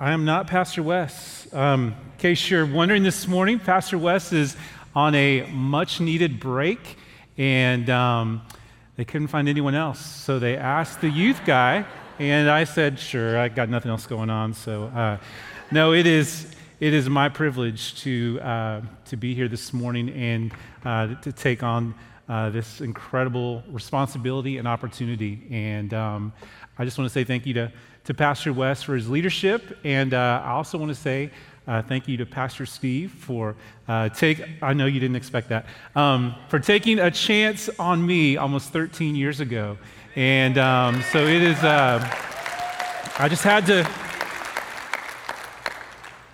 I am not Pastor Wes. Um, in case you're wondering this morning, Pastor Wes is on a much needed break, and um, they couldn't find anyone else. So they asked the youth guy, and I said, Sure, I got nothing else going on. So, uh, no, it is, it is my privilege to, uh, to be here this morning and uh, to take on uh, this incredible responsibility and opportunity. And um, I just want to say thank you to to Pastor Wes for his leadership. And uh, I also want to say uh, thank you to Pastor Steve for uh, take. I know you didn't expect that um, for taking a chance on me almost 13 years ago, and um, so it is. Uh, I just had to.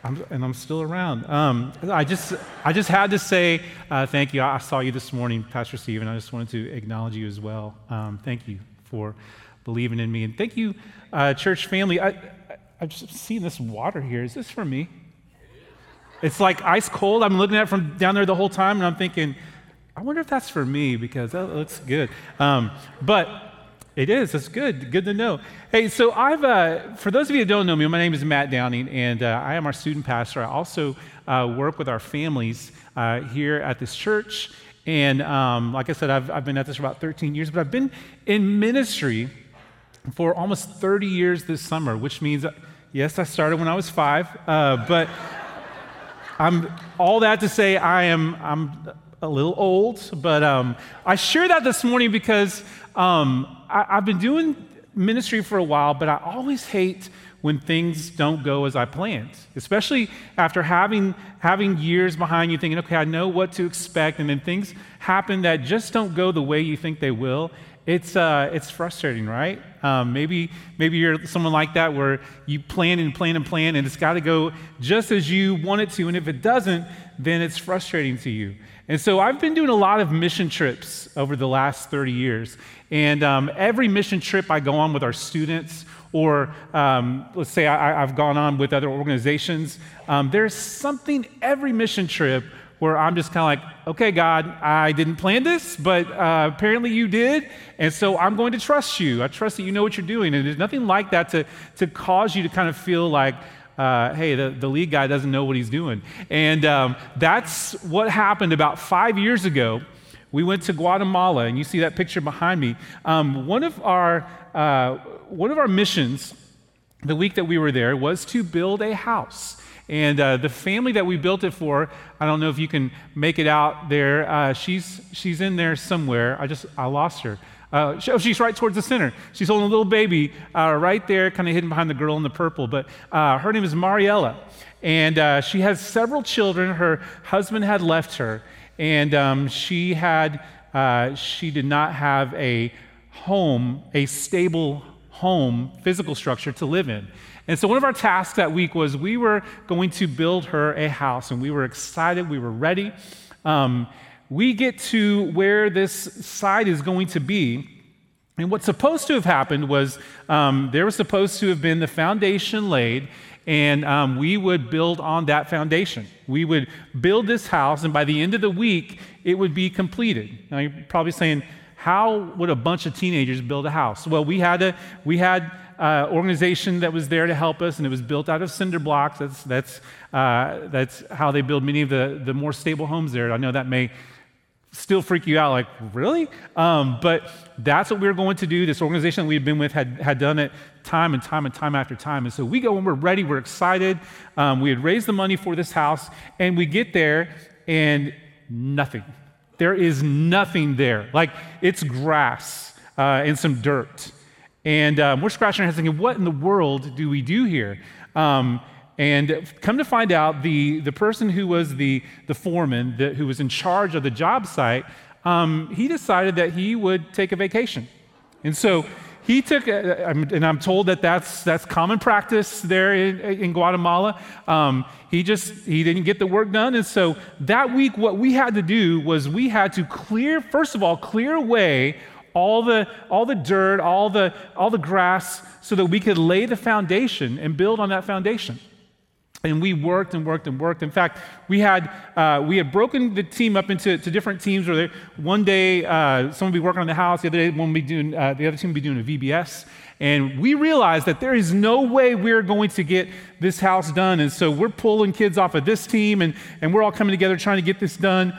I'm, and I'm still around. Um, I just, I just had to say uh, thank you. I saw you this morning, Pastor Steve, and I just wanted to acknowledge you as well. Um, thank you for believing in me. And thank you, uh, church family. I, I've just seen this water here. Is this for me? It's like ice cold. I'm looking at it from down there the whole time, and I'm thinking, I wonder if that's for me because that looks good. Um, but it is. It's good. Good to know. Hey, so I've, uh, for those of you who don't know me, my name is Matt Downing, and uh, I am our student pastor. I also uh, work with our families uh, here at this church. And um, like I said, I've, I've been at this for about 13 years, but I've been in ministry for almost 30 years this summer, which means, yes, I started when I was five, uh, but I'm all that to say I am I'm a little old, but um, I share that this morning because um, I, I've been doing ministry for a while, but I always hate when things don't go as I planned, especially after having, having years behind you thinking, okay, I know what to expect, and then things happen that just don't go the way you think they will. It's, uh, it's frustrating, right? Um, maybe, maybe you're someone like that where you plan and plan and plan, and it's got to go just as you want it to. And if it doesn't, then it's frustrating to you. And so I've been doing a lot of mission trips over the last 30 years. And um, every mission trip I go on with our students, or um, let's say I, have gone on with other organizations, um, there's something every mission trip where I'm just kind of like, okay, God, I didn't plan this, but uh, apparently you did. And so I'm going to trust you. I trust that you know what you're doing. And there's nothing like that to, to cause you to kind of feel like, uh, hey, the, the lead guy doesn't know what he's doing. And um, that's what happened about five years ago. We went to Guatemala, and you see that picture behind me. Um, one, of our, uh, one of our missions the week that we were there was to build a house. And uh, the family that we built it for, I don't know if you can make it out there. Uh, she's, she's in there somewhere. I just, I lost her. Uh, oh, she's right towards the center. She's holding a little baby uh, right there, kind of hidden behind the girl in the purple. But uh, her name is Mariella. And uh, she has several children. Her husband had left her. And um, she had, she did not have a home, a stable home, physical structure to live in. And so, one of our tasks that week was we were going to build her a house, and we were excited, we were ready. Um, we get to where this site is going to be. And what's supposed to have happened was um, there was supposed to have been the foundation laid, and um, we would build on that foundation. We would build this house, and by the end of the week, it would be completed. Now, you're probably saying, how would a bunch of teenagers build a house? Well, we had, to, we had uh, organization that was there to help us, and it was built out of cinder blocks. That's, that's, uh, that's how they build many of the, the more stable homes there. I know that may still freak you out, like, really? Um, but that's what we were going to do. This organization that we had been with had, had done it time and time and time after time. And so we go and we're ready, we're excited. Um, we had raised the money for this house, and we get there, and nothing. There is nothing there. Like, it's grass uh, and some dirt. And um, we're scratching our heads thinking, what in the world do we do here? Um, and come to find out, the, the person who was the, the foreman, the, who was in charge of the job site, um, he decided that he would take a vacation. And so he took, a, and I'm told that that's, that's common practice there in, in Guatemala. Um, he just, he didn't get the work done. And so that week, what we had to do was we had to clear, first of all, clear away all the, all the dirt, all the, all the grass, so that we could lay the foundation and build on that foundation. and we worked and worked and worked. In fact, we had uh, we had broken the team up into different teams. Where one day uh, someone would be working on the house, the other day one would be doing uh, the other team would be doing a VBS. And we realized that there is no way we're going to get this house done. And so we're pulling kids off of this team, and, and we're all coming together trying to get this done,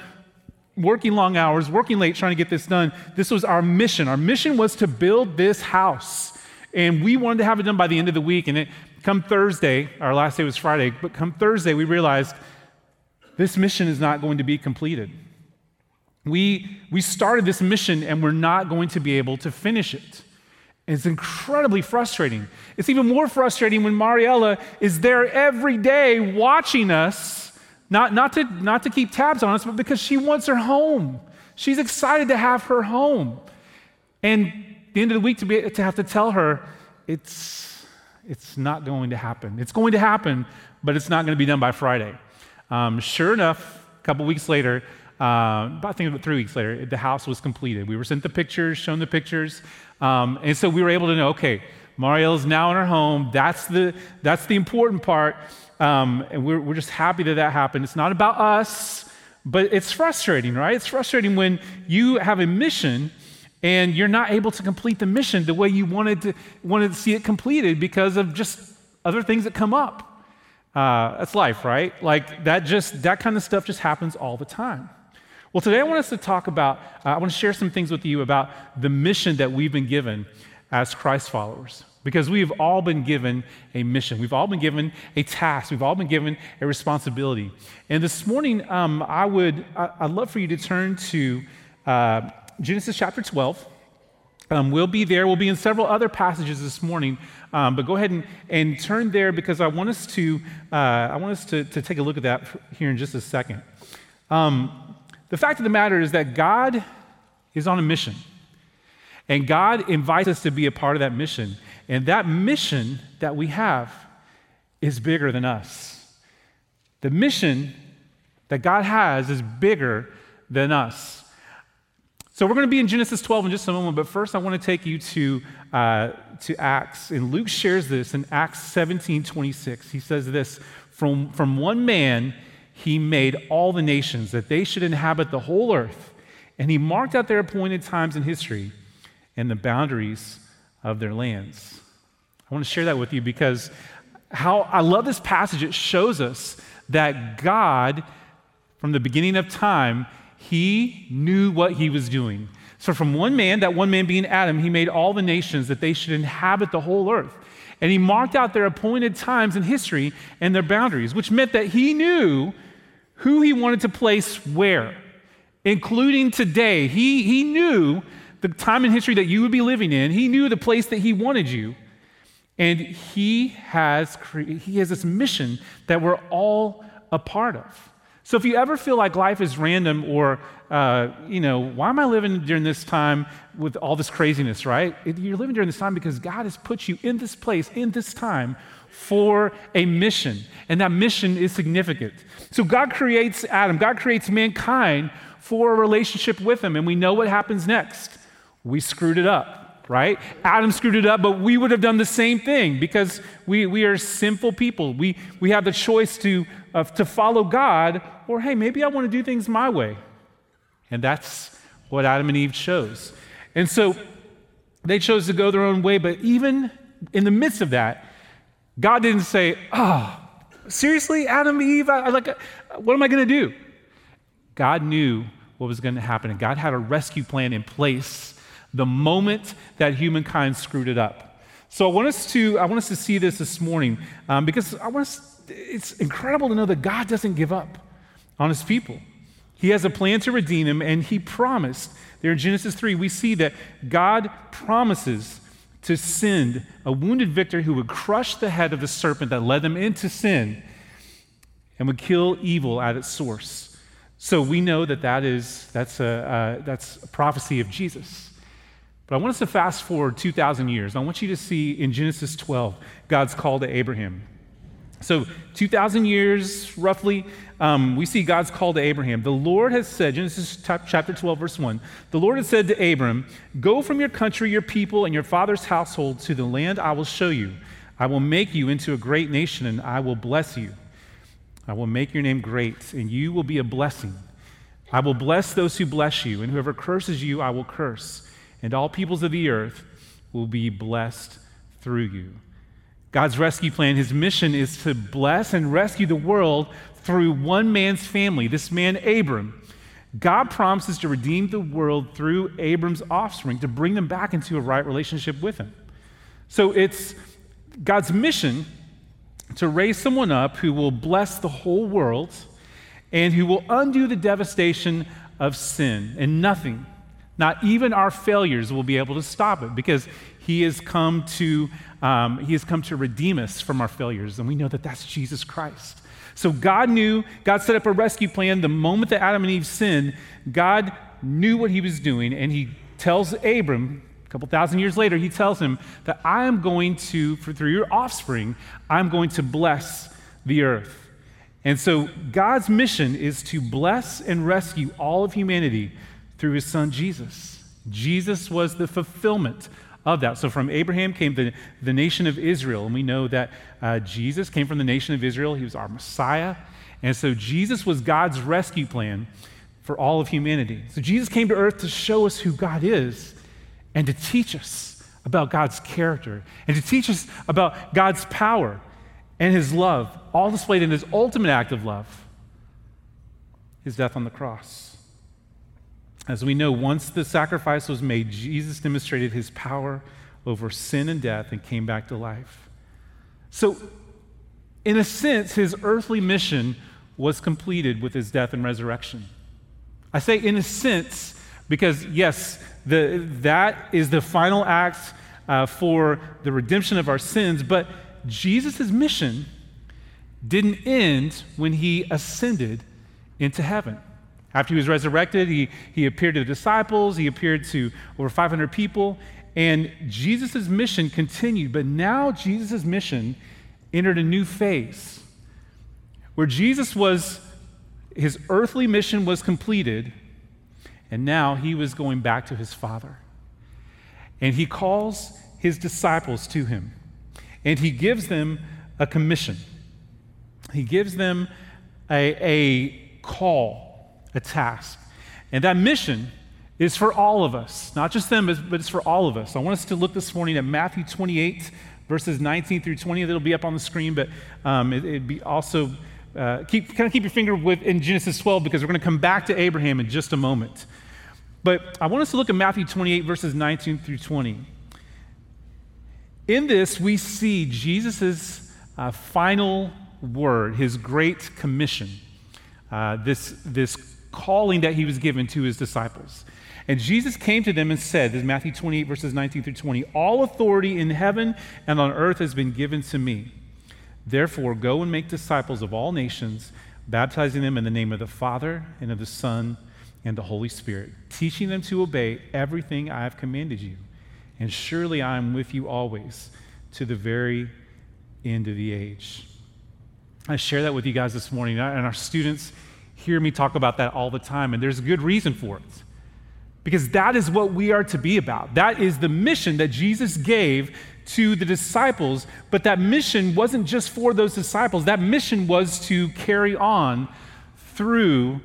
working long hours, working late, trying to get this done. This was our mission. Our mission was to build this house. And we wanted to have it done by the end of the week. And it, come Thursday, our last day was Friday, but come Thursday, we realized this mission is not going to be completed. We, we started this mission and we're not going to be able to finish it. It's incredibly frustrating. It's even more frustrating when Mariella is there every day watching us, not, not, to, not to keep tabs on us, but because she wants her home. She's excited to have her home. And the end of the week to, be, to have to tell her, it's, it's not going to happen. It's going to happen, but it's not going to be done by Friday. Um, sure enough, a couple weeks later, uh, I think about three weeks later, the house was completed. We were sent the pictures, shown the pictures. Um, and so we were able to know, okay, Marielle is now in her home. That's the, that's the important part. Um, and we're, we're just happy that that happened. It's not about us, but it's frustrating, right? It's frustrating when you have a mission and you're not able to complete the mission the way you wanted to, wanted to see it completed because of just other things that come up. Uh, that's life, right? Like that just, that kind of stuff just happens all the time. Well, today I want us to talk about, uh, I want to share some things with you about the mission that we've been given as Christ followers. Because we've all been given a mission. We've all been given a task. We've all been given a responsibility. And this morning, um, I would, I, would love for you to turn to uh, Genesis chapter 12. Um, we'll be there. We'll be in several other passages this morning, um, but go ahead and, and turn there because I want us to uh, I want us to, to take a look at that here in just a second. Um, the fact of the matter is that God is on a mission. And God invites us to be a part of that mission. And that mission that we have is bigger than us. The mission that God has is bigger than us. So we're going to be in Genesis 12 in just a moment, but first I want to take you to, uh, to Acts. And Luke shares this in Acts 17 26. He says this From, from one man, he made all the nations that they should inhabit the whole earth. And he marked out their appointed times in history and the boundaries of their lands. I want to share that with you because how I love this passage. It shows us that God, from the beginning of time, he knew what he was doing. So, from one man, that one man being Adam, he made all the nations that they should inhabit the whole earth. And he marked out their appointed times in history and their boundaries, which meant that he knew who he wanted to place where, including today. He, he knew the time in history that you would be living in, he knew the place that he wanted you. And he has, he has this mission that we're all a part of. So if you ever feel like life is random or, uh, you know, why am I living during this time with all this craziness, right? You're living during this time because God has put you in this place, in this time, for a mission. And that mission is significant. So God creates Adam, God creates mankind for a relationship with him. And we know what happens next. We screwed it up, right? Adam screwed it up, but we would have done the same thing because we, we are sinful people. We, we have the choice to, uh, to follow God, or hey, maybe I want to do things my way. And that's what Adam and Eve chose. And so they chose to go their own way, but even in the midst of that, God didn't say, oh, seriously, Adam, and Eve, I, I like, what am I going to do? God knew what was going to happen, and God had a rescue plan in place the moment that humankind screwed it up. So I want us to, I want us to see this this morning um, because I want us, it's incredible to know that God doesn't give up on his people. He has a plan to redeem them, and he promised. There in Genesis 3, we see that God promises to send a wounded victor who would crush the head of the serpent that led them into sin and would kill evil at its source. So we know that, that is, that's, a, uh, that's a prophecy of Jesus. But I want us to fast forward 2,000 years. I want you to see in Genesis 12 God's call to Abraham. So, 2,000 years roughly, um, we see God's call to Abraham. The Lord has said, Genesis chapter 12, verse 1, the Lord has said to Abram, Go from your country, your people, and your father's household to the land I will show you. I will make you into a great nation, and I will bless you. I will make your name great, and you will be a blessing. I will bless those who bless you, and whoever curses you, I will curse. And all peoples of the earth will be blessed through you. God's rescue plan, his mission is to bless and rescue the world through one man's family, this man, Abram. God promises to redeem the world through Abram's offspring to bring them back into a right relationship with him. So it's God's mission to raise someone up who will bless the whole world and who will undo the devastation of sin. And nothing, not even our failures, will be able to stop it because he has come to, um, he has come to redeem us from our failures. And we know that that's Jesus Christ. So God knew, God set up a rescue plan. The moment that Adam and Eve sinned, God knew what he was doing, and he tells Abram, a couple thousand years later, he tells him that I am going to, for, through your offspring, I'm going to bless the earth. And so God's mission is to bless and rescue all of humanity through his son Jesus. Jesus was the fulfillment of that. So from Abraham came the, the nation of Israel, and we know that uh, Jesus came from the nation of Israel. He was our Messiah. And so Jesus was God's rescue plan for all of humanity. So Jesus came to earth to show us who God is and to teach us about God's character and to teach us about God's power and his love, all displayed in his ultimate act of love his death on the cross. As we know, once the sacrifice was made, Jesus demonstrated his power over sin and death and came back to life. So, in a sense, his earthly mission was completed with his death and resurrection. I say in a sense because, yes, the, that is the final act uh, for the redemption of our sins, but Jesus' mission didn't end when he ascended into heaven. After he was resurrected, he, he appeared to the disciples, he appeared to over 500 people, and Jesus' mission continued. But now Jesus' mission entered a new phase where Jesus was, his earthly mission was completed, and now he was going back to his Father. And he calls his disciples to him, and he gives them a commission. He gives them a, a call a task. And that mission is for all of us, not just them, but it's for all of us. I want us to look this morning at Matthew 28, verses 19 through 20. That'll be up on the screen, but um, it, would be also uh, keep kind of keep your finger with in Genesis 12 because we're going to come back to Abraham in just a moment. But I want us to look at Matthew 28, verses 19 through 20. In this, we see Jesus' uh, final word, his great commission. Uh, this, this calling that he was given to his disciples. And Jesus came to them and said, this is Matthew 28, verses 19 through 20, All authority in heaven and on earth has been given to me. Therefore, go and make disciples of all nations, baptizing them in the name of the Father and of the Son and the Holy Spirit, teaching them to obey everything I have commanded you. And surely I am with you always to the very end of the age. I share that with you guys this morning, and our students hear me talk about that all the time, and there's a good reason for it. Because that is what we are to be about. That is the mission that Jesus gave to the disciples, but that mission wasn't just for those disciples. That mission was to carry on through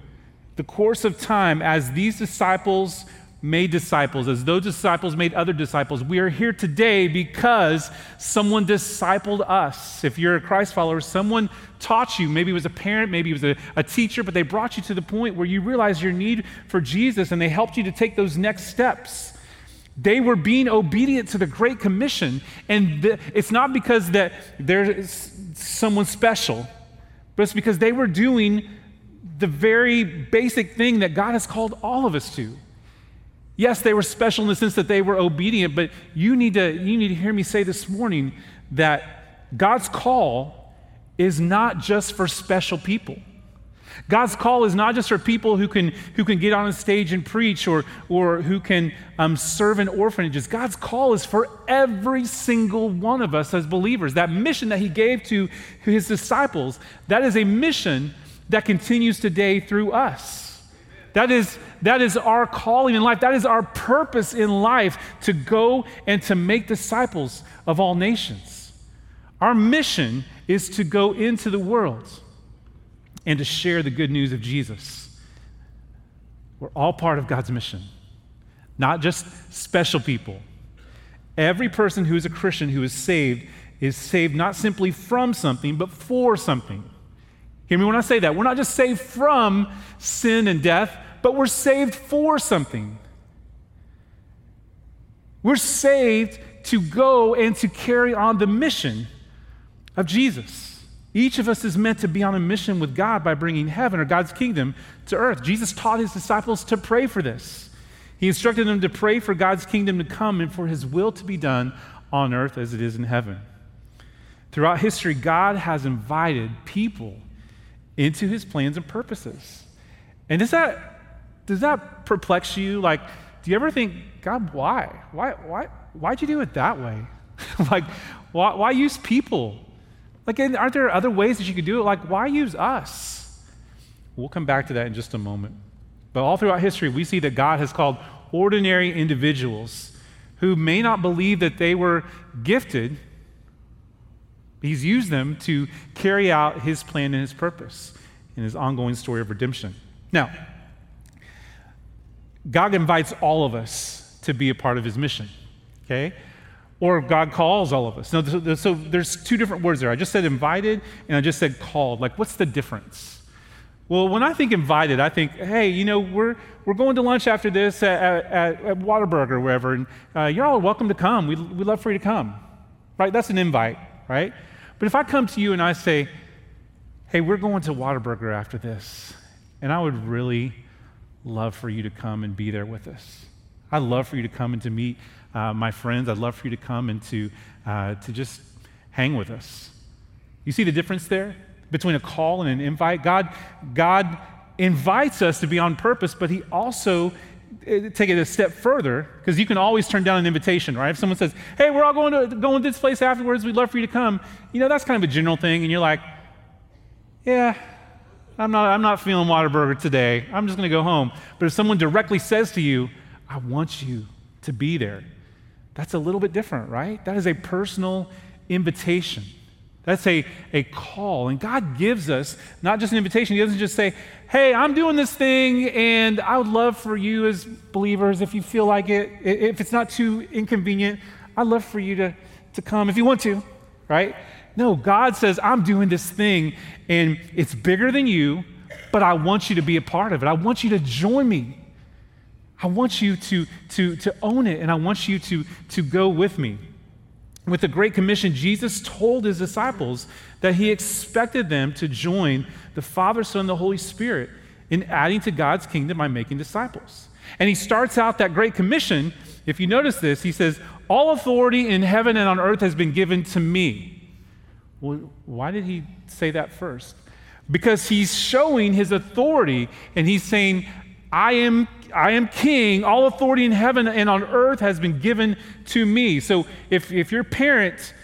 the course of time as these disciples made disciples, as those disciples made other disciples. We are here today because someone discipled us. If you're a Christ follower, someone taught you. Maybe it was a parent, maybe it was a, a, teacher, but they brought you to the point where you realized your need for Jesus and they helped you to take those next steps. They were being obedient to the Great Commission. And the, it's not because that they're someone special, but it's because they were doing the very basic thing that God has called all of us to. Yes, they were special in the sense that they were obedient, but you need to, you need to hear me say this morning that God's call is not just for special people. God's call is not just for people who can, who can get on a stage and preach or, or who can um, serve in orphanages. God's call is for every single one of us as believers. That mission that He gave to His disciples, that is a mission that continues today through us. That is, that is our calling in life. That is our purpose in life to go and to make disciples of all nations. Our mission is to go into the world and to share the good news of Jesus. We're all part of God's mission, not just special people. Every person who is a Christian who is saved is saved not simply from something, but for something. Hear me when I say that. We're not just saved from sin and death, but we're saved for something. We're saved to go and to carry on the mission of Jesus. Each of us is meant to be on a mission with God by bringing heaven or God's kingdom to earth. Jesus taught his disciples to pray for this. He instructed them to pray for God's kingdom to come and for his will to be done on earth as it is in heaven. Throughout history, God has invited people into his plans and purposes. And does that, does that perplex you? Like, do you ever think, God, why? Why, why, why'd you do it that way? like, why, why use people? Like, aren't there other ways that you could do it? Like, why use us? We'll come back to that in just a moment. But all throughout history, we see that God has called ordinary individuals who may not believe that they were gifted. He's used them to carry out his plan and his purpose in his ongoing story of redemption. Now, God invites all of us to be a part of his mission, okay? Or God calls all of us. No, so there's two different words there. I just said invited and I just said called. Like, what's the difference? Well, when I think invited, I think, hey, you know, we're, we're going to lunch after this at, at, at Whataburger or wherever, and uh, you're all welcome to come. We, we'd love for you to come. Right? That's an invite, right? But if I come to you and I say, hey, we're going to Whataburger after this, and I would really love for you to come and be there with us. I'd love for you to come and to meet uh, my friends. I'd love for you to come and to, uh, to just hang with us. You see the difference there between a call and an invite? God, God invites us to be on purpose, but He also take it a step further because you can always turn down an invitation, right? If someone says, "Hey, we're all going to going to this place afterwards. We'd love for you to come," you know that's kind of a general thing, and you're like, "Yeah, I'm not, I'm not feeling Whataburger today. I'm just going to go home. But if someone directly says to you, I want you to be there, that's a little bit different, right? That is a personal invitation. That's a, a call. And God gives us not just an invitation, He doesn't just say, Hey, I'm doing this thing, and I would love for you as believers, if you feel like it, if it's not too inconvenient, I'd love for you to, to come if you want to, right? No, God says, I'm doing this thing and it's bigger than you, but I want you to be a part of it. I want you to join me. I want you to, to, to own it and I want you to, to go with me. With the Great Commission, Jesus told his disciples that he expected them to join the Father, Son, and the Holy Spirit in adding to God's kingdom by making disciples. And he starts out that Great Commission. If you notice this, he says, All authority in heaven and on earth has been given to me. Well, why did he say that first? Because he's showing his authority and he's saying, I am, I am king. All authority in heaven and on earth has been given to me. So if, if your parent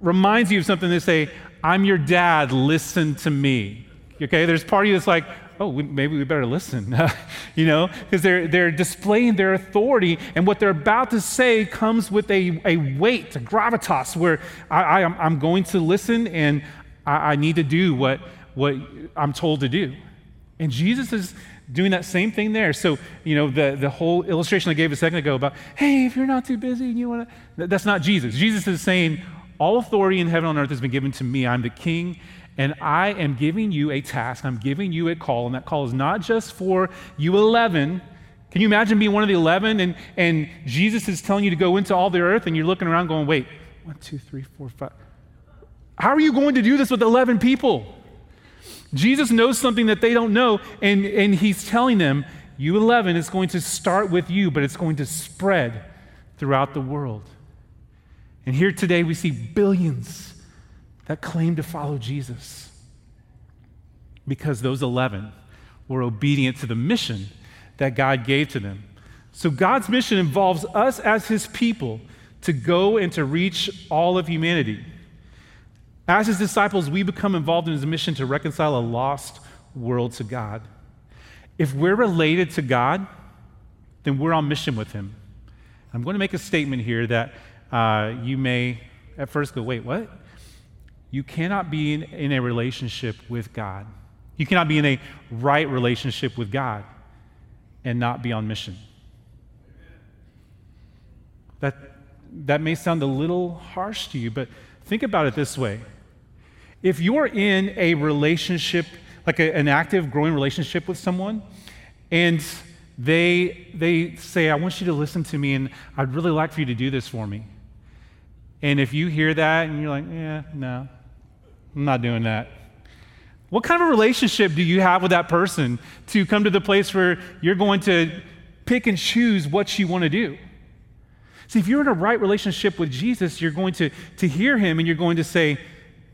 reminds you of something, they say, I'm your dad, listen to me. Okay, there's part of you that's like, oh, we, maybe we better listen, you know, because they're, they're displaying their authority, and what they're about to say comes with a, a weight, a gravitas, where I, I, am going to listen and I, I need to do what, what I'm told to do. And Jesus is doing that same thing there. So, you know, the, the whole illustration I gave a second ago about, hey, if you're not too busy and you want to, that's not Jesus. Jesus is saying, all authority in heaven and on earth has been given to me. I'm the king and I am giving you a task. I'm giving you a call. And that call is not just for you 11. Can you imagine being one of the 11 and, and Jesus is telling you to go into all the earth and you're looking around going, wait, one, two, three, four, five. How are you going to do this with 11 people? Jesus knows something that they don't know, and, and he's telling them, you 11 is going to start with you, but it's going to spread throughout the world. And here today we see billions that claim to follow Jesus because those 11 were obedient to the mission that God gave to them. So God's mission involves us as his people to go and to reach all of humanity. As his disciples, we become involved in his mission to reconcile a lost world to God. If we're related to God, then we're on mission with him. I'm going to make a statement here that uh, you may at first go, wait, what? You cannot be in, in a relationship with God You cannot be in a right relationship with God and not be on mission. That, that may sound a little harsh to you, but think about it this way. If you're in a relationship, like a, an active, growing relationship with someone, and they, they say, I want you to listen to me, and I'd really like for you to do this for me. And if you hear that and you're like, yeah, no, I'm not doing that. What kind of a relationship do you have with that person to come to the place where you're going to pick and choose what you want to do? See, if you're in a right relationship with Jesus, you're going to, to hear him and you're going to say,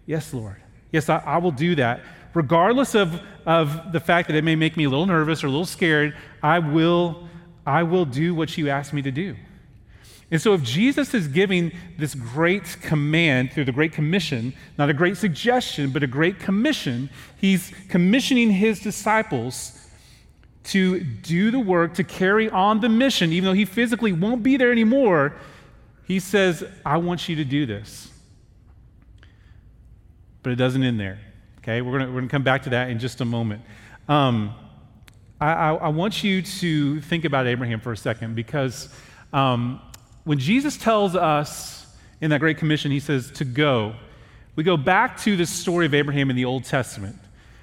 Yes, Lord. Yes, I, I will do that. Regardless of, of the fact that it may make me a little nervous or a little scared, I will, I will do what you ask me to do. And so, if Jesus is giving this great command through the Great Commission, not a great suggestion, but a great commission, he's commissioning his disciples to do the work, to carry on the mission, even though he physically won't be there anymore. He says, I want you to do this. But it doesn't end there. Okay, we're going we're gonna come back to that in just a moment. Um, I, I, I, want you to think about Abraham for a second because. Um, when Jesus tells us in that Great Commission, he says to go, we go back to the story of Abraham in the Old Testament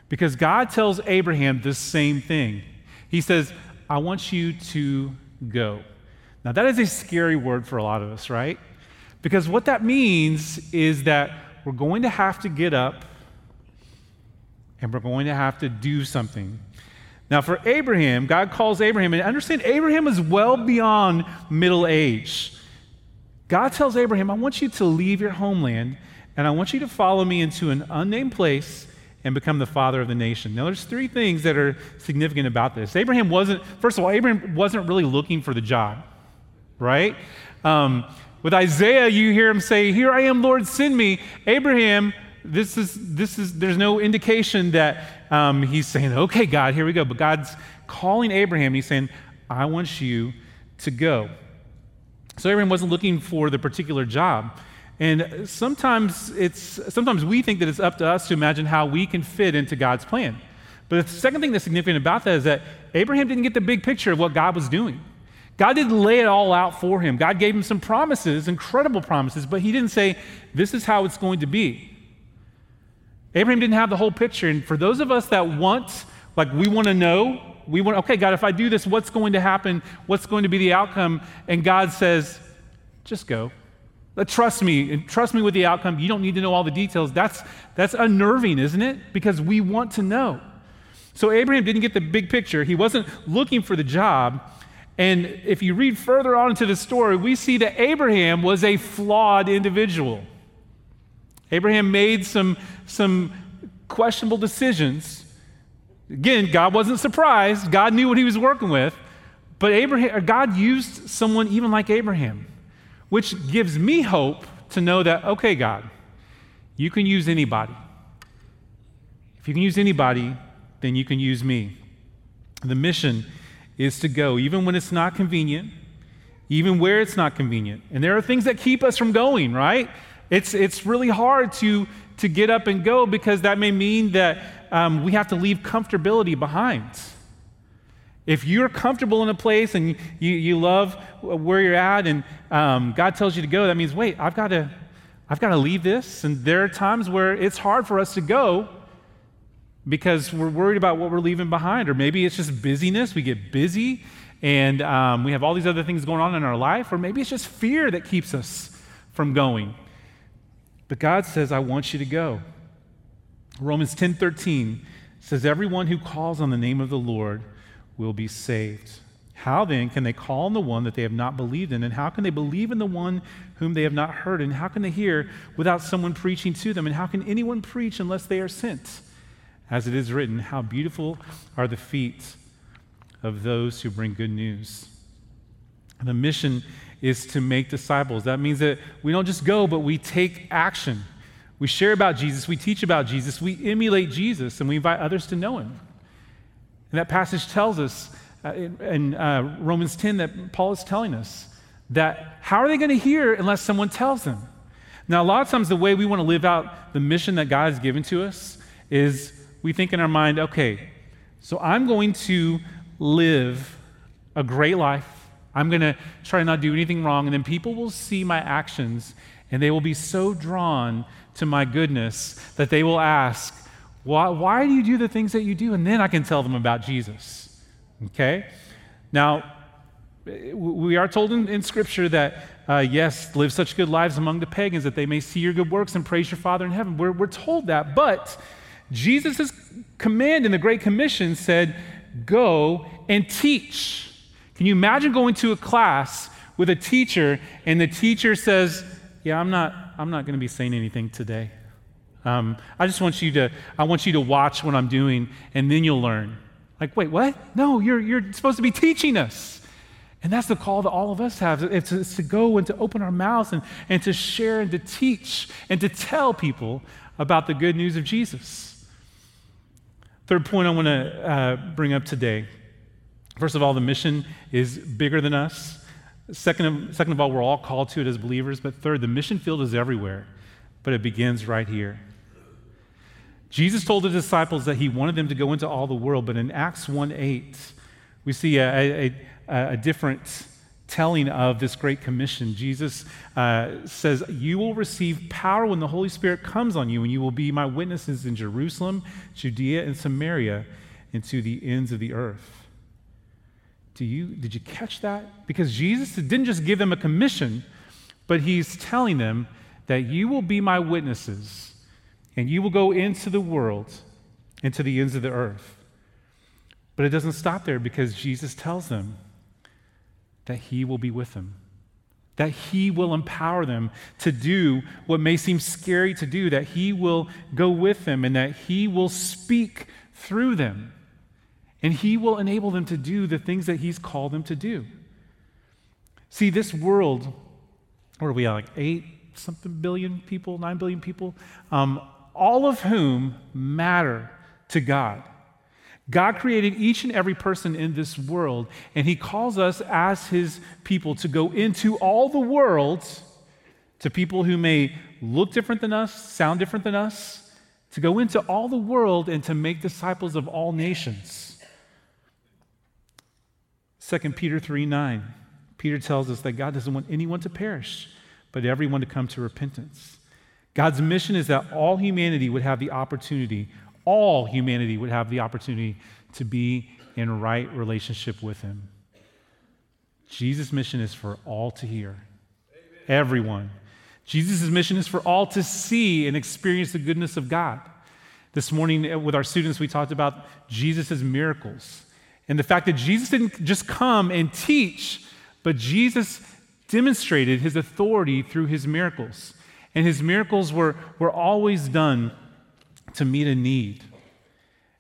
because God tells Abraham the same thing. He says, I want you to go. Now, that is a scary word for a lot of us, right? Because what that means is that we're going to have to get up and we're going to have to do something. Now, for Abraham, God calls Abraham, and understand Abraham is well beyond middle age. God tells Abraham, I want you to leave your homeland, and I want you to follow me into an unnamed place and become the father of the nation. Now, there's three things that are significant about this. Abraham wasn't, first of all, Abraham wasn't really looking for the job, right? Um, with Isaiah, you hear him say, Here I am, Lord, send me. Abraham, this is, this is, there's no indication that um, he's saying, okay, God, here we go. But God's calling Abraham. He's saying, I want you to go. So Abraham wasn't looking for the particular job. And sometimes it's sometimes we think that it's up to us to imagine how we can fit into God's plan. But the second thing that's significant about that is that Abraham didn't get the big picture of what God was doing. God didn't lay it all out for him. God gave him some promises, incredible promises, but he didn't say, This is how it's going to be. Abraham didn't have the whole picture. And for those of us that want, like, we want to know, we want, okay, God, if I do this, what's going to happen? What's going to be the outcome? And God says, just go. Trust me, and trust me with the outcome. You don't need to know all the details. That's, that's unnerving, isn't it? Because we want to know. So Abraham didn't get the big picture. He wasn't looking for the job. And if you read further on into the story, we see that Abraham was a flawed individual. Abraham made some, some questionable decisions. Again, God wasn't surprised. God knew what he was working with. But Abraham, God used someone even like Abraham, which gives me hope to know that, okay, God, you can use anybody. If you can use anybody, then you can use me. The mission is to go, even when it's not convenient, even where it's not convenient. And there are things that keep us from going, right? It's, it's really hard to, to get up and go because that may mean that um, we have to leave comfortability behind. If you're comfortable in a place and you, you love where you're at and um, God tells you to go, that means, wait, I've got to, I've got to leave this. And there are times where it's hard for us to go because we're worried about what we're leaving behind. Or maybe it's just busyness. We get busy and um, we have all these other things going on in our life. Or maybe it's just fear that keeps us from going. But God says, I want you to go. Romans 10:13 says, Everyone who calls on the name of the Lord will be saved. How then can they call on the one that they have not believed in? And how can they believe in the one whom they have not heard? And how can they hear without someone preaching to them? And how can anyone preach unless they are sent? As it is written, how beautiful are the feet of those who bring good news. The mission is to make disciples. That means that we don't just go, but we take action. We share about Jesus, we teach about Jesus, we emulate Jesus, and we invite others to know him. And that passage tells us uh, in, in uh, Romans 10 that Paul is telling us that how are they going to hear unless someone tells them? Now, a lot of times, the way we want to live out the mission that God has given to us is we think in our mind, okay, so I'm going to live a great life. I'm going to try to not do anything wrong. And then people will see my actions and they will be so drawn to my goodness that they will ask, why, why do you do the things that you do? And then I can tell them about Jesus. Okay? Now, we are told in, in Scripture that, uh, yes, live such good lives among the pagans that they may see your good works and praise your Father in heaven. We're, we're told that. But Jesus' command in the Great Commission said, go and teach. Can you imagine going to a class with a teacher and the teacher says, yeah, I'm not, I'm not going to be saying anything today. Um, I just want you to, I want you to watch what I'm doing and then you'll learn. Like, wait, what? No, you're, you're supposed to be teaching us. And that's the call that all of us have. It's, it's to go and to open our mouths and, and to share and to teach and to tell people about the good news of Jesus. Third point I want to uh, bring up today. First of all, the mission is bigger than us. Second of, second of all, we're all called to it as believers. But third, the mission field is everywhere, but it begins right here. Jesus told the disciples that he wanted them to go into all the world, but in Acts 1 8, we see a, a, a, a different telling of this great commission. Jesus uh, says, You will receive power when the Holy Spirit comes on you, and you will be my witnesses in Jerusalem, Judea, and Samaria, and to the ends of the earth. Do you, did you catch that? Because Jesus didn't just give them a commission, but he's telling them that you will be my witnesses and you will go into the world, into the ends of the earth. But it doesn't stop there because Jesus tells them that he will be with them, that he will empower them to do what may seem scary to do, that he will go with them, and that he will speak through them. And He will enable them to do the things that He's called them to do. See, this world, where are we at? Like eight something billion people, nine billion people, um, all of whom matter to God. God created each and every person in this world, and He calls us as His people to go into all the world to people who may look different than us, sound different than us, to go into all the world and to make disciples of all nations. 2 Peter 3 9, Peter tells us that God doesn't want anyone to perish, but everyone to come to repentance. God's mission is that all humanity would have the opportunity, all humanity would have the opportunity to be in right relationship with Him. Jesus' mission is for all to hear, everyone. Jesus' mission is for all to see and experience the goodness of God. This morning uh, with our students, we talked about Jesus' miracles. And the fact that Jesus didn't just come and teach, but Jesus demonstrated his authority through his miracles. And his miracles were, were always done to meet a need.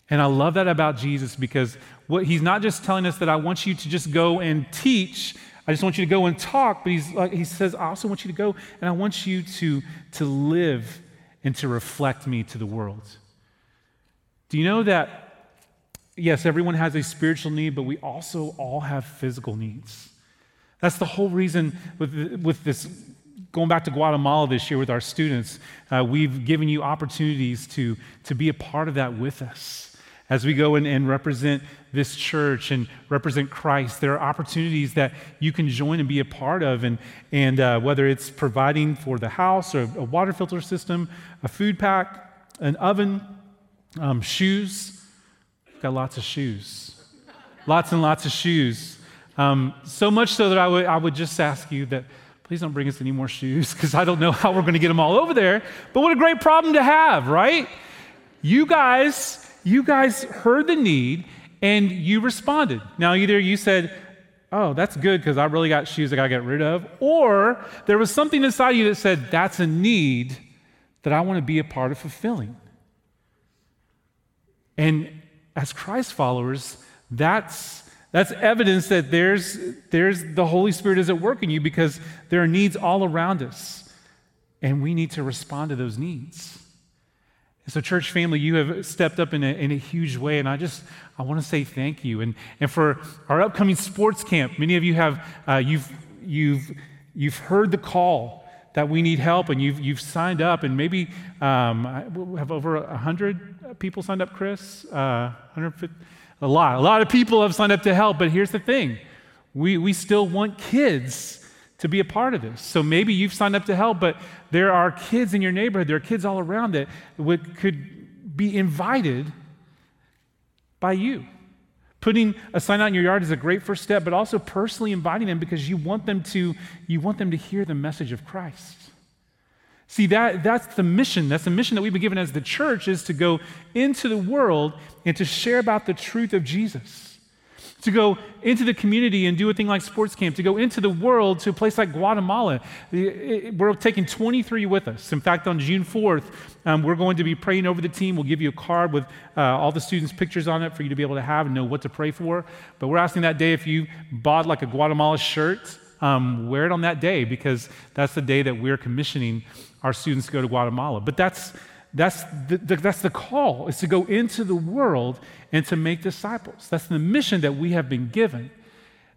And I love that about Jesus because what, he's not just telling us that I want you to just go and teach, I just want you to go and talk, but he's like, he says, I also want you to go and I want you to, to live and to reflect me to the world. Do you know that yes, everyone has a spiritual need, but we also all have physical needs. That's the whole reason with, with this, going back to Guatemala this year with our students, uh, we've given you opportunities to, to be a part of that with us. As we go and, and represent this church and represent Christ, there are opportunities that you can join and be a part of. And, and uh, whether it's providing for the house or a water filter system, a food pack, an oven, um, shoes, Got lots of shoes. Lots and lots of shoes. Um, so much so that I would, I would just ask you that please don't bring us any more shoes because I don't know how we're going to get them all over there. But what a great problem to have, right? You guys, you guys heard the need and you responded. Now, either you said, oh, that's good because I really got shoes I got to get rid of, or there was something inside you that said, that's a need that I want to be a part of fulfilling. And as Christ followers, that's, that's evidence that there's, there's the Holy Spirit is at work in you because there are needs all around us. And we need to respond to those needs. And so, church family, you have stepped up in a, in a huge way, and I just I want to say thank you. And, and for our upcoming sports camp, many of you have uh, you've you've you've heard the call that we need help and you've, you've signed up, and maybe um, have over 100 people signed up, Chris? Uh, 150? A lot. A lot of people have signed up to help, but here's the thing we, we still want kids to be a part of this. So maybe you've signed up to help, but there are kids in your neighborhood, there are kids all around that would, could be invited by you. Putting a sign out in your yard is a great first step, but also personally inviting them because you want them to, you want them to hear the message of Christ. See, that, that's the mission. That's the mission that we've been given as the church is to go into the world and to share about the truth of Jesus to go into the community and do a thing like sports camp, to go into the world to a place like Guatemala. We're taking 23 with us. In fact, on June 4th, um, we're going to be praying over the team. We'll give you a card with uh, all the students' pictures on it for you to be able to have and know what to pray for. But we're asking that day if you bought like a Guatemala shirt, um, wear it on that day because that's the day that we're commissioning our students go to Guatemala. But that's that's the, the, that's the call, is to go into the world and to make disciples. That's the mission that we have been given.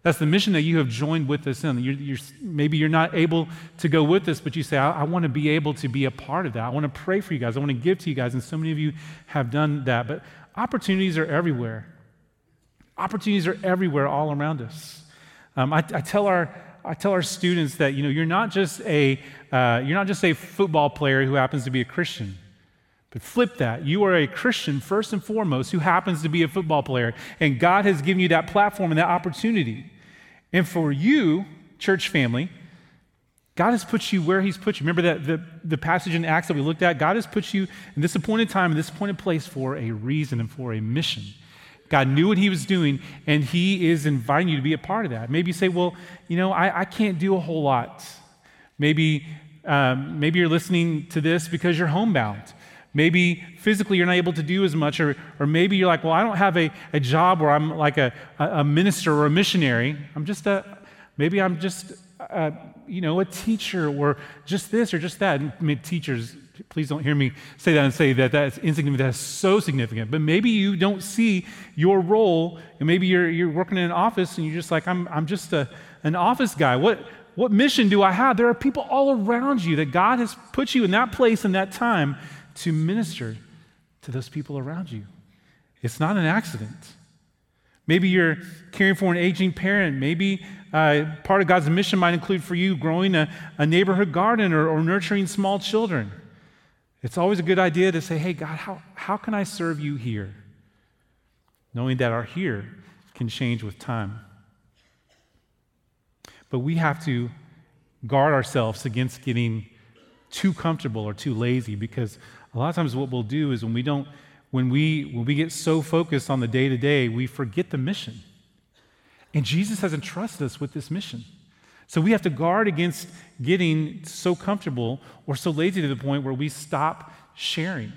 That's the mission that you have joined with us in. You're, you're, maybe you're not able to go with us, but you say, I, I want to be able to be a part of that. I want to pray for you guys. I want to give to you guys. And so many of you have done that. But opportunities are everywhere. Opportunities are everywhere all around us. Um, I, I, tell our, I tell our students that you know, you're, not just a, uh, you're not just a football player who happens to be a Christian. But flip that. You are a Christian, first and foremost, who happens to be a football player. And God has given you that platform and that opportunity. And for you, church family, God has put you where He's put you. Remember that the, the passage in Acts that we looked at? God has put you in this appointed time, in this appointed place for a reason and for a mission. God knew what He was doing, and He is inviting you to be a part of that. Maybe you say, Well, you know, I, I can't do a whole lot. Maybe, um, maybe you're listening to this because you're homebound. Maybe physically you're not able to do as much, or, or maybe you're like, well, I don't have a, a job where I'm like a, a minister or a missionary. I'm just a, maybe I'm just, a, you know, a teacher or just this or just that. I mean, teachers, please don't hear me say that and say that that's insignificant. That's so significant. But maybe you don't see your role, and maybe you're, you're working in an office and you're just like, I'm, I'm just a, an office guy. What, what mission do I have? There are people all around you that God has put you in that place and that time to minister to those people around you. It's not an accident. Maybe you're caring for an aging parent. Maybe uh, part of God's mission might include for you growing a, a neighborhood garden or, or, nurturing small children. It's always a good idea to say, hey, God, how, how can I serve you here? Knowing that our here can change with time. But we have to guard ourselves against getting too comfortable or too lazy because a lot of times, what we'll do is when we don't, when we when we get so focused on the day to day, we forget the mission. And Jesus has entrusted us with this mission. So we have to guard against getting so comfortable or so lazy to the point where we stop sharing.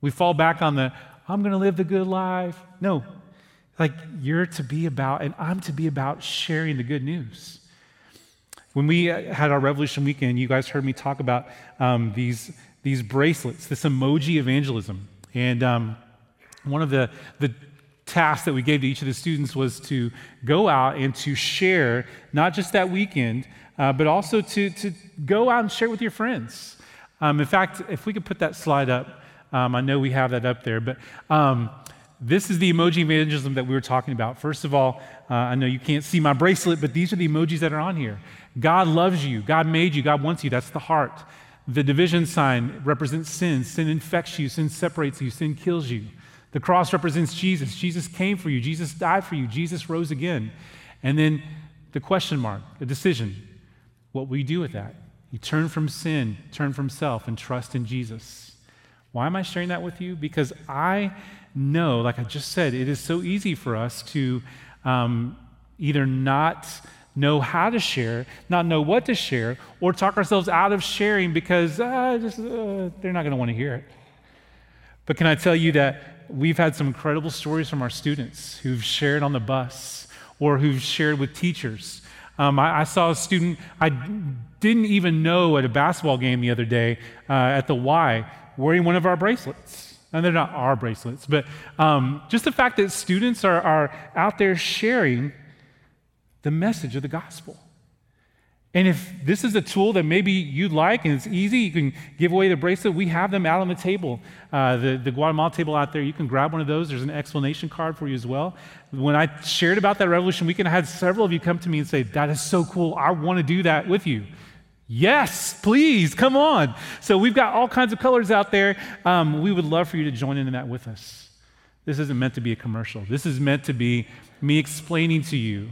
We fall back on the, I'm going to live the good life. No, like you're to be about, and I'm to be about sharing the good news. When we had our Revolution weekend, you guys heard me talk about um, these these bracelets, this emoji evangelism. And um, one of the, the tasks that we gave to each of the students was to go out and to share, not just that weekend, uh, but also to, to go out and share with your friends. Um, in fact, if we could put that slide up, um, I know we have that up there, but um, this is the emoji evangelism that we were talking about. First of all, uh, I know you can't see my bracelet, but these are the emojis that are on here. God loves you. God made you. God wants you. That's the heart. The division sign represents sin. Sin infects you, sin separates you, sin kills you. The cross represents Jesus. Jesus came for you, Jesus died for you, Jesus rose again. And then the question mark, the decision. What will you do with that? You turn from sin, turn from self, and trust in Jesus. Why am I sharing that with you? Because I know, like I just said, it is so easy for us to um, either not know how to share, not know what to share, or talk ourselves out of sharing because uh, just, uh, they're not going to want to hear it. But can I tell you that we've had some incredible stories from our students who've shared on the bus or who've shared with teachers. Um, I, I, saw a student I didn't even know at a basketball game the other day uh, at the Y wearing one of our bracelets. And they're not our bracelets, but um, just the fact that students are, are out there sharing the message of the gospel. And if this is a tool that maybe you'd like and it's easy, you can give away the bracelet. We have them out on the table, uh, the, the Guatemala table out there. You can grab one of those. There's an explanation card for you as well. When I shared about that revolution weekend, I had several of you come to me and say, That is so cool. I want to do that with you. Yes, please, come on. So we've got all kinds of colors out there. Um, we would love for you to join in that with us. This isn't meant to be a commercial, this is meant to be me explaining to you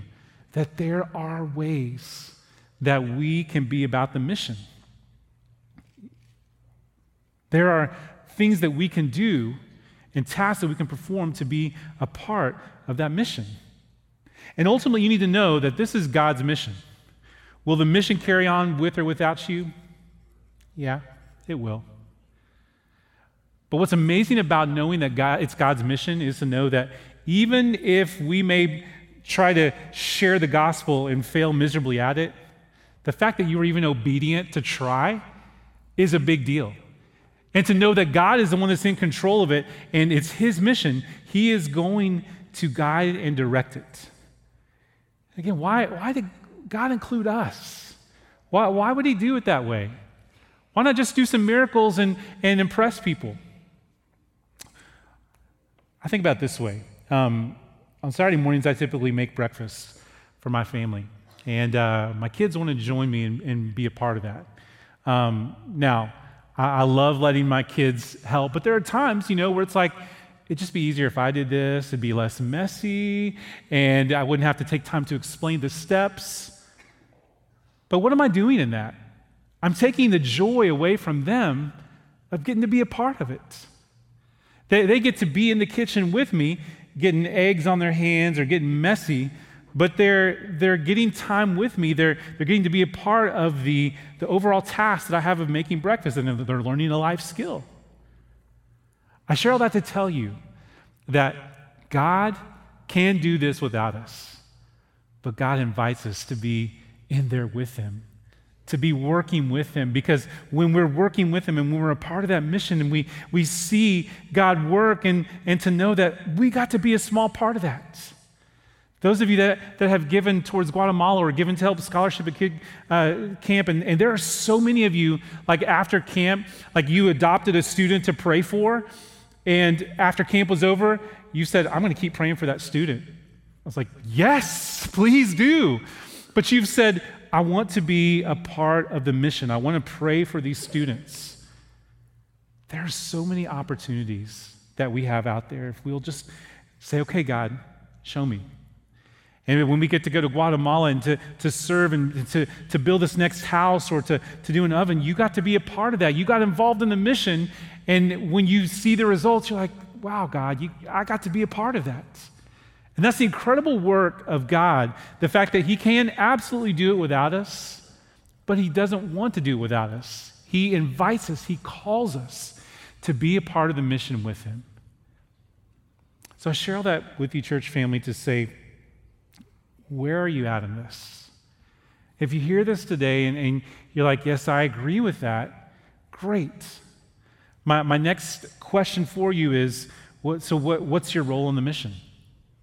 that there are ways that we can be about the mission. There are things that we can do and tasks that we can perform to be a part of that mission. And ultimately, you need to know that this is God's mission. Will the mission carry on with or without you? Yeah, it will. But what's amazing about knowing that God, it's God's mission is to know that even if we may try to share the gospel and fail miserably at it, the fact that you were even obedient to try is a big deal. And to know that God is the one that's in control of it and it's His mission, He is going to guide and direct it. Again, why, why did God include us? Why, why would He do it that way? Why not just do some miracles and, and impress people? I think about this way. Um, on Saturday mornings, I typically make breakfast for my family. And uh, my kids want to join me and, and, be a part of that. Um, now, I, I, love letting my kids help, but there are times, you know, where it's like, it'd just be easier if I did this, it'd be less messy, and I wouldn't have to take time to explain the steps. But what am I doing in that? I'm taking the joy away from them of getting to be a part of it. They, they get to be in the kitchen with me, getting eggs on their hands or getting messy but they're, they're getting time with me. They're, they're getting to be a part of the, the overall task that I have of making breakfast, and they're learning a life skill. I share all that to tell you that God can do this without us, but God invites us to be in there with Him, to be working with Him, because when we're working with Him and when we're a part of that mission and we, we see God work and, and to know that we got to be a small part of that. Those of you that, that have given towards Guatemala or given to help scholarship at kid, uh, camp, and, and there are so many of you, like after camp, like you adopted a student to pray for, and after camp was over, you said, I'm going to keep praying for that student. I was like, yes, please do. But you've said, I want to be a part of the mission. I want to pray for these students. There are so many opportunities that we have out there if we'll just say, okay, God, show me. And when we get to go to Guatemala and to, to serve and to, to build this next house or to, to do an oven, you got to be a part of that. You got involved in the mission. And when you see the results, you're like, wow, God, you, I got to be a part of that. And that's the incredible work of God the fact that He can absolutely do it without us, but He doesn't want to do it without us. He invites us, He calls us to be a part of the mission with Him. So I share all that with you, church family, to say, where are you at in this? If you hear this today and, and you're like, yes, I agree with that, great. My, my next question for you is what, so, what, what's your role in the mission?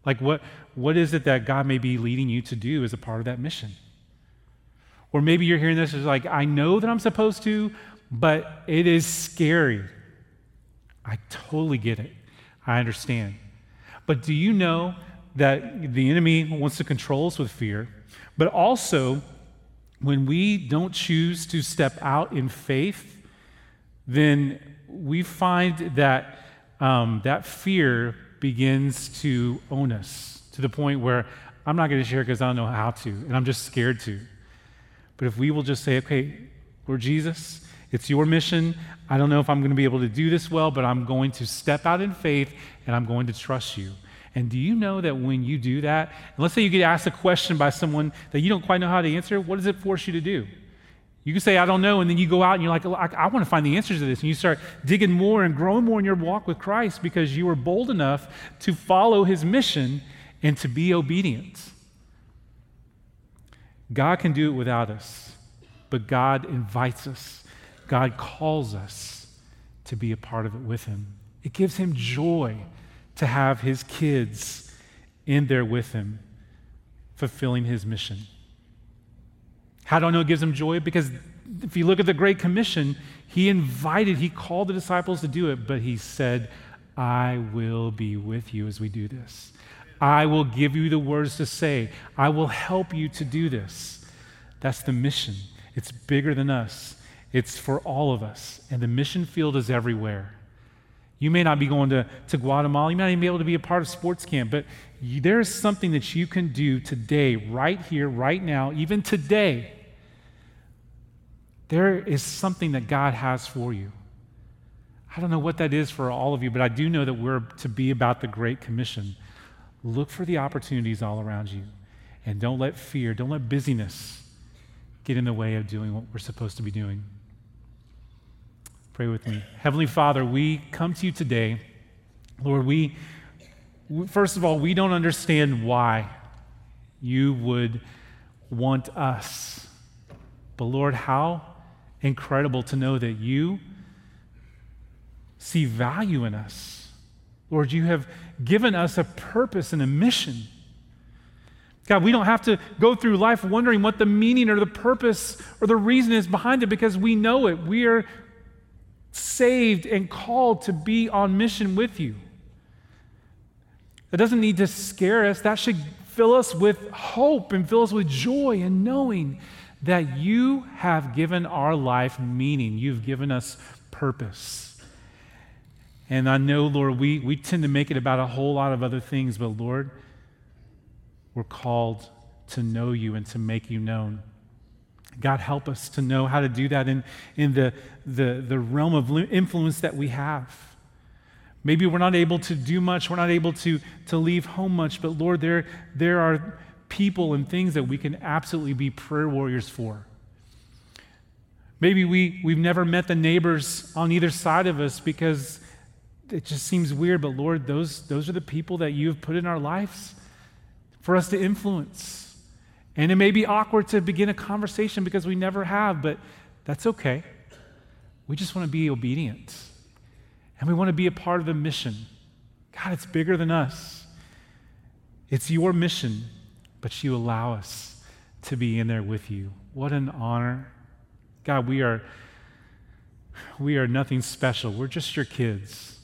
Like, what, what is it that God may be leading you to do as a part of that mission? Or maybe you're hearing this as like, I know that I'm supposed to, but it is scary. I totally get it. I understand. But do you know that the enemy wants to control us with fear, but also when we don't choose to step out in faith, then we find that um, that fear begins to own us to the point where I'm not going to share because I don't know how to, and I'm just scared to. But if we will just say, okay, Lord Jesus, it's your mission. I don't know if I'm going to be able to do this well, but I'm going to step out in faith and I'm going to trust you. And do you know that when you do that, and let's say you get asked a question by someone that you don't quite know how to answer, what does it force you to do? You can say, I don't know, and then you go out and you're like, I, I want to find the answers to this. And you start digging more and growing more in your walk with Christ because you were bold enough to follow his mission and to be obedient. God can do it without us, but God invites us, God calls us to be a part of it with him. It gives him joy to have his kids in there with him, fulfilling his mission. How do I know it gives him joy? Because if you look at the Great Commission, he invited, he called the disciples to do it, but he said, I will be with you as we do this. I will give you the words to say. I will help you to do this. That's the mission. It's bigger than us, it's for all of us. And the mission field is everywhere. You may not be going to, to Guatemala, you may not even be able to be a part of sports camp, but you, there is something that you can do today, right here, right now, even today. There is something that God has for you. I don't know what that is for all of you, but I do know that we're to be about the Great Commission. Look for the opportunities all around you. And don't let fear, don't let busyness get in the way of doing what we're supposed to be doing. Pray with me. Heavenly Father, we come to you today. Lord, we, first of all, we don't understand why you would want us. But Lord, how incredible to know that you see value in us. Lord, you have given us a purpose and a mission. God, we don't have to go through life wondering what the meaning or the purpose or the reason is behind it because we know it. We are saved and called to be on mission with you. That doesn't need to scare us. That should fill us with hope and fill us with joy and knowing that you have given our life meaning. You've given us purpose. And I know, Lord, we, we tend to make it about a whole lot of other things, but Lord, we're called to know you and to make you known. God, help us to know how to do that in, in the, the, the realm of influence that we have. Maybe we're not able to do much, we're not able to, to leave home much, but Lord, there, there are people and things that we can absolutely be prayer warriors for. Maybe we, we've never met the neighbors on either side of us because it just seems weird, but Lord, those, those are the people that you have put in our lives for us to influence. And it may be awkward to begin a conversation because we never have, but that's okay. We just want to be obedient. And we want to be a part of the mission. God, it's bigger than us. It's your mission, but you allow us to be in there with you. What an honor. God, we are we are nothing special. We're just your kids.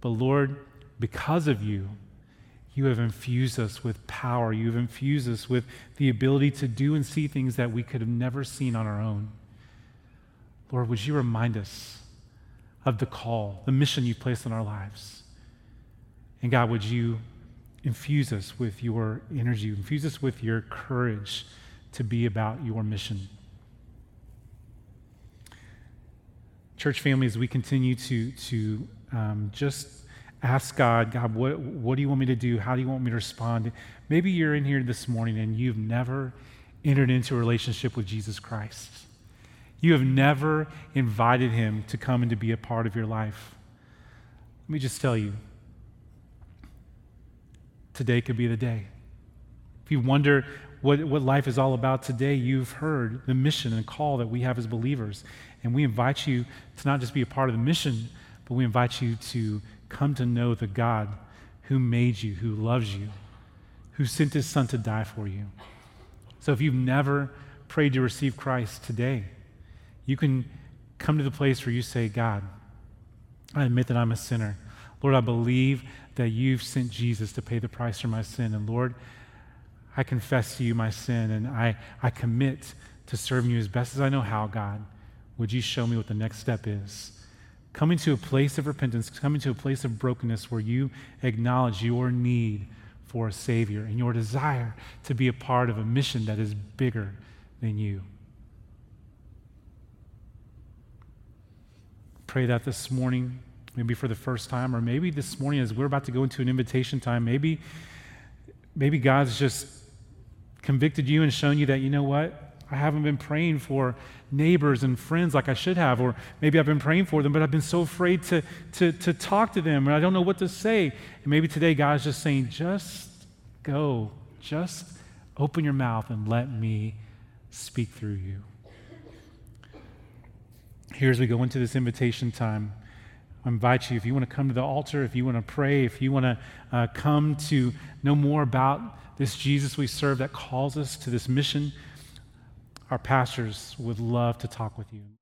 But Lord, because of you, you have infused us with power. You've infused us with the ability to do and see things that we could have never seen on our own. Lord, would you remind us of the call, the mission you've placed on our lives? And God, would you infuse us with your energy, infuse us with your courage to be about your mission? Church families, we continue to, to um, just ask God, God, what, what do you want me to do? How do you want me to respond? Maybe you're in here this morning and you've never entered into a relationship with Jesus Christ. You have never invited him to come and to be a part of your life. Let me just tell you today could be the day. If you wonder what, what life is all about today, you've heard the mission and call that we have as believers. And we invite you to not just be a part of the mission, but we invite you to come to know the God who made you, who loves you, who sent his son to die for you. So if you've never prayed to receive Christ today, you can come to the place where you say, God, I admit that I'm a sinner. Lord, I believe that you've sent Jesus to pay the price for my sin. And Lord, I confess to you my sin and I, I commit to serving you as best as I know how, God. Would you show me what the next step is? Coming to a place of repentance, coming to a place of brokenness where you acknowledge your need for a Savior and your desire to be a part of a mission that is bigger than you. Pray that this morning, maybe for the first time, or maybe this morning as we're about to go into an invitation time, maybe, maybe God's just convicted you and shown you that, you know what? I haven't been praying for neighbors and friends like I should have, or maybe I've been praying for them, but I've been so afraid to, to, to talk to them, and I don't know what to say. And maybe today God's just saying, just go, just open your mouth and let me speak through you. Here, as we go into this invitation time, I invite you, if you want to come to the altar, if you want to pray, if you want to uh, come to know more about this Jesus we serve that calls us to this mission our pastors would love to talk with you.